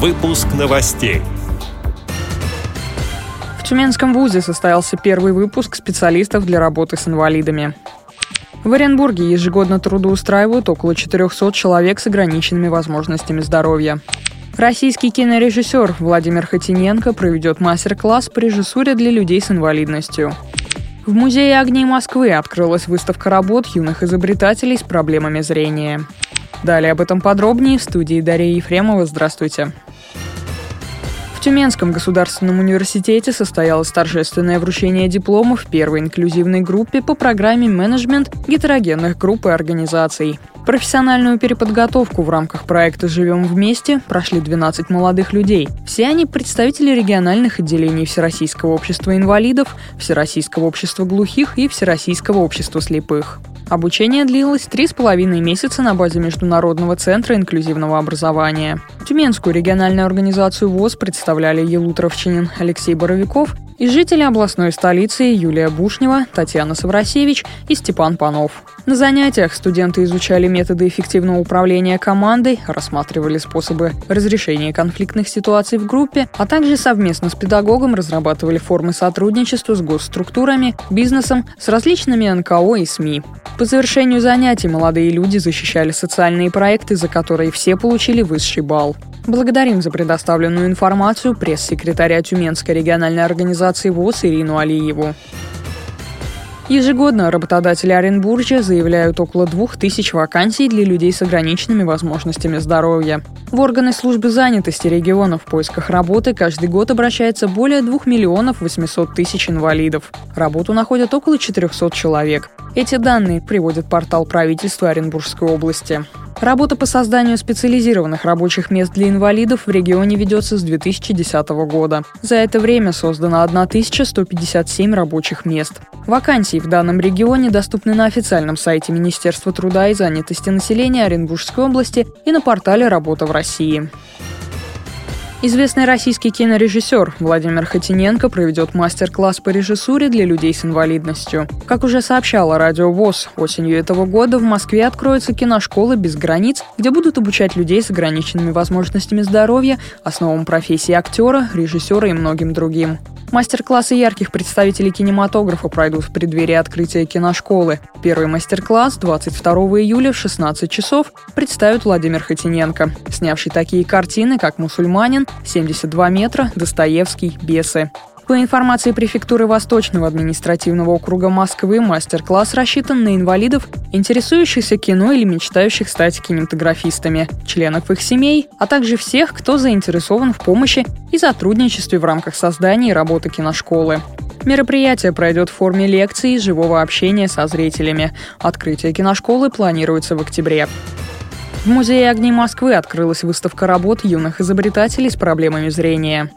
Выпуск новостей. В Тюменском вузе состоялся первый выпуск специалистов для работы с инвалидами. В Оренбурге ежегодно трудоустраивают около 400 человек с ограниченными возможностями здоровья. Российский кинорежиссер Владимир Хотиненко проведет мастер-класс по режиссуре для людей с инвалидностью. В Музее огней Москвы открылась выставка работ юных изобретателей с проблемами зрения. Далее об этом подробнее в студии Дарья Ефремова. Здравствуйте. Тюменском государственном университете состоялось торжественное вручение дипломов первой инклюзивной группе по программе «Менеджмент гетерогенных групп и организаций». Профессиональную переподготовку в рамках проекта «Живем вместе» прошли 12 молодых людей. Все они представители региональных отделений Всероссийского общества инвалидов, Всероссийского общества глухих и Всероссийского общества слепых. Обучение длилось три с половиной месяца на базе Международного центра инклюзивного образования. Тюменскую региональную организацию ВОЗ представляли Елут Ровчинин, Алексей Боровиков и жители областной столицы Юлия Бушнева, Татьяна Саврасевич и Степан Панов. На занятиях студенты изучали методы эффективного управления командой, рассматривали способы разрешения конфликтных ситуаций в группе, а также совместно с педагогом разрабатывали формы сотрудничества с госструктурами, бизнесом, с различными НКО и СМИ. По завершению занятий молодые люди защищали социальные проекты, за которые все получили высший балл. Благодарим за предоставленную информацию пресс-секретаря Тюменской региональной организации ВОЗ Ирину Алиеву. Ежегодно работодатели Оренбуржья заявляют около двух тысяч вакансий для людей с ограниченными возможностями здоровья. В органы службы занятости региона в поисках работы каждый год обращается более 2 миллионов 800 тысяч инвалидов. Работу находят около 400 человек. Эти данные приводит портал правительства Оренбургской области. Работа по созданию специализированных рабочих мест для инвалидов в регионе ведется с 2010 года. За это время создано 1157 рабочих мест. Вакансии в данном регионе доступны на официальном сайте Министерства труда и занятости населения Оренбургской области и на портале «Работа в России». Известный российский кинорежиссер Владимир Хотиненко проведет мастер-класс по режиссуре для людей с инвалидностью. Как уже сообщала Радио ВОЗ, осенью этого года в Москве откроется киношкола «Без границ», где будут обучать людей с ограниченными возможностями здоровья, основам профессии актера, режиссера и многим другим. Мастер-классы ярких представителей кинематографа пройдут в преддверии открытия киношколы. Первый мастер-класс 22 июля в 16 часов представит Владимир Хотиненко, снявший такие картины, как «Мусульманин», «72 метра», «Достоевский», «Бесы». По информации префектуры Восточного административного округа Москвы, мастер-класс рассчитан на инвалидов, интересующихся кино или мечтающих стать кинематографистами, членов их семей, а также всех, кто заинтересован в помощи и сотрудничестве в рамках создания и работы киношколы. Мероприятие пройдет в форме лекций и живого общения со зрителями. Открытие киношколы планируется в октябре. В Музее огней Москвы открылась выставка работ юных изобретателей с проблемами зрения.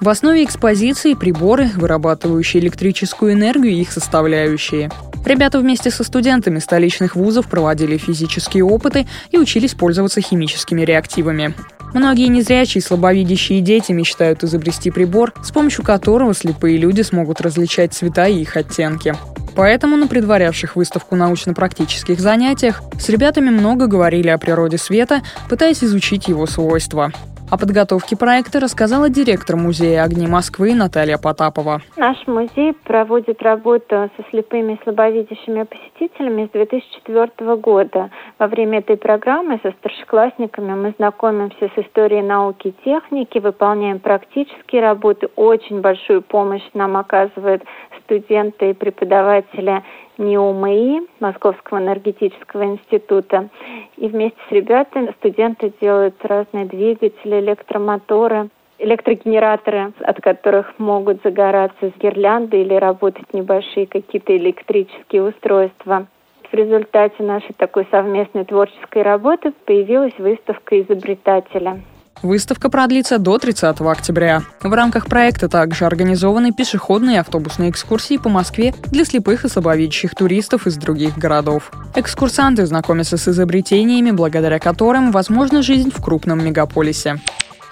В основе экспозиции приборы, вырабатывающие электрическую энергию и их составляющие. Ребята вместе со студентами столичных вузов проводили физические опыты и учились пользоваться химическими реактивами. Многие незрячие и слабовидящие дети мечтают изобрести прибор, с помощью которого слепые люди смогут различать цвета и их оттенки. Поэтому на предварявших выставку научно-практических занятиях с ребятами много говорили о природе света, пытаясь изучить его свойства. О подготовке проекта рассказала директор Музея огней Москвы Наталья Потапова. Наш музей проводит работу со слепыми и слабовидящими посетителями с 2004 года. Во время этой программы со старшеклассниками мы знакомимся с историей науки и техники, выполняем практические работы. Очень большую помощь нам оказывают студенты и преподаватели НИОМИ, Московского энергетического института. И вместе с ребятами студенты делают разные двигатели, электромоторы, электрогенераторы, от которых могут загораться гирлянды или работать небольшие какие-то электрические устройства. В результате нашей такой совместной творческой работы появилась выставка изобретателя. Выставка продлится до 30 октября. В рамках проекта также организованы пешеходные и автобусные экскурсии по Москве для слепых и слабовидящих туристов из других городов. Экскурсанты знакомятся с изобретениями, благодаря которым возможна жизнь в крупном мегаполисе.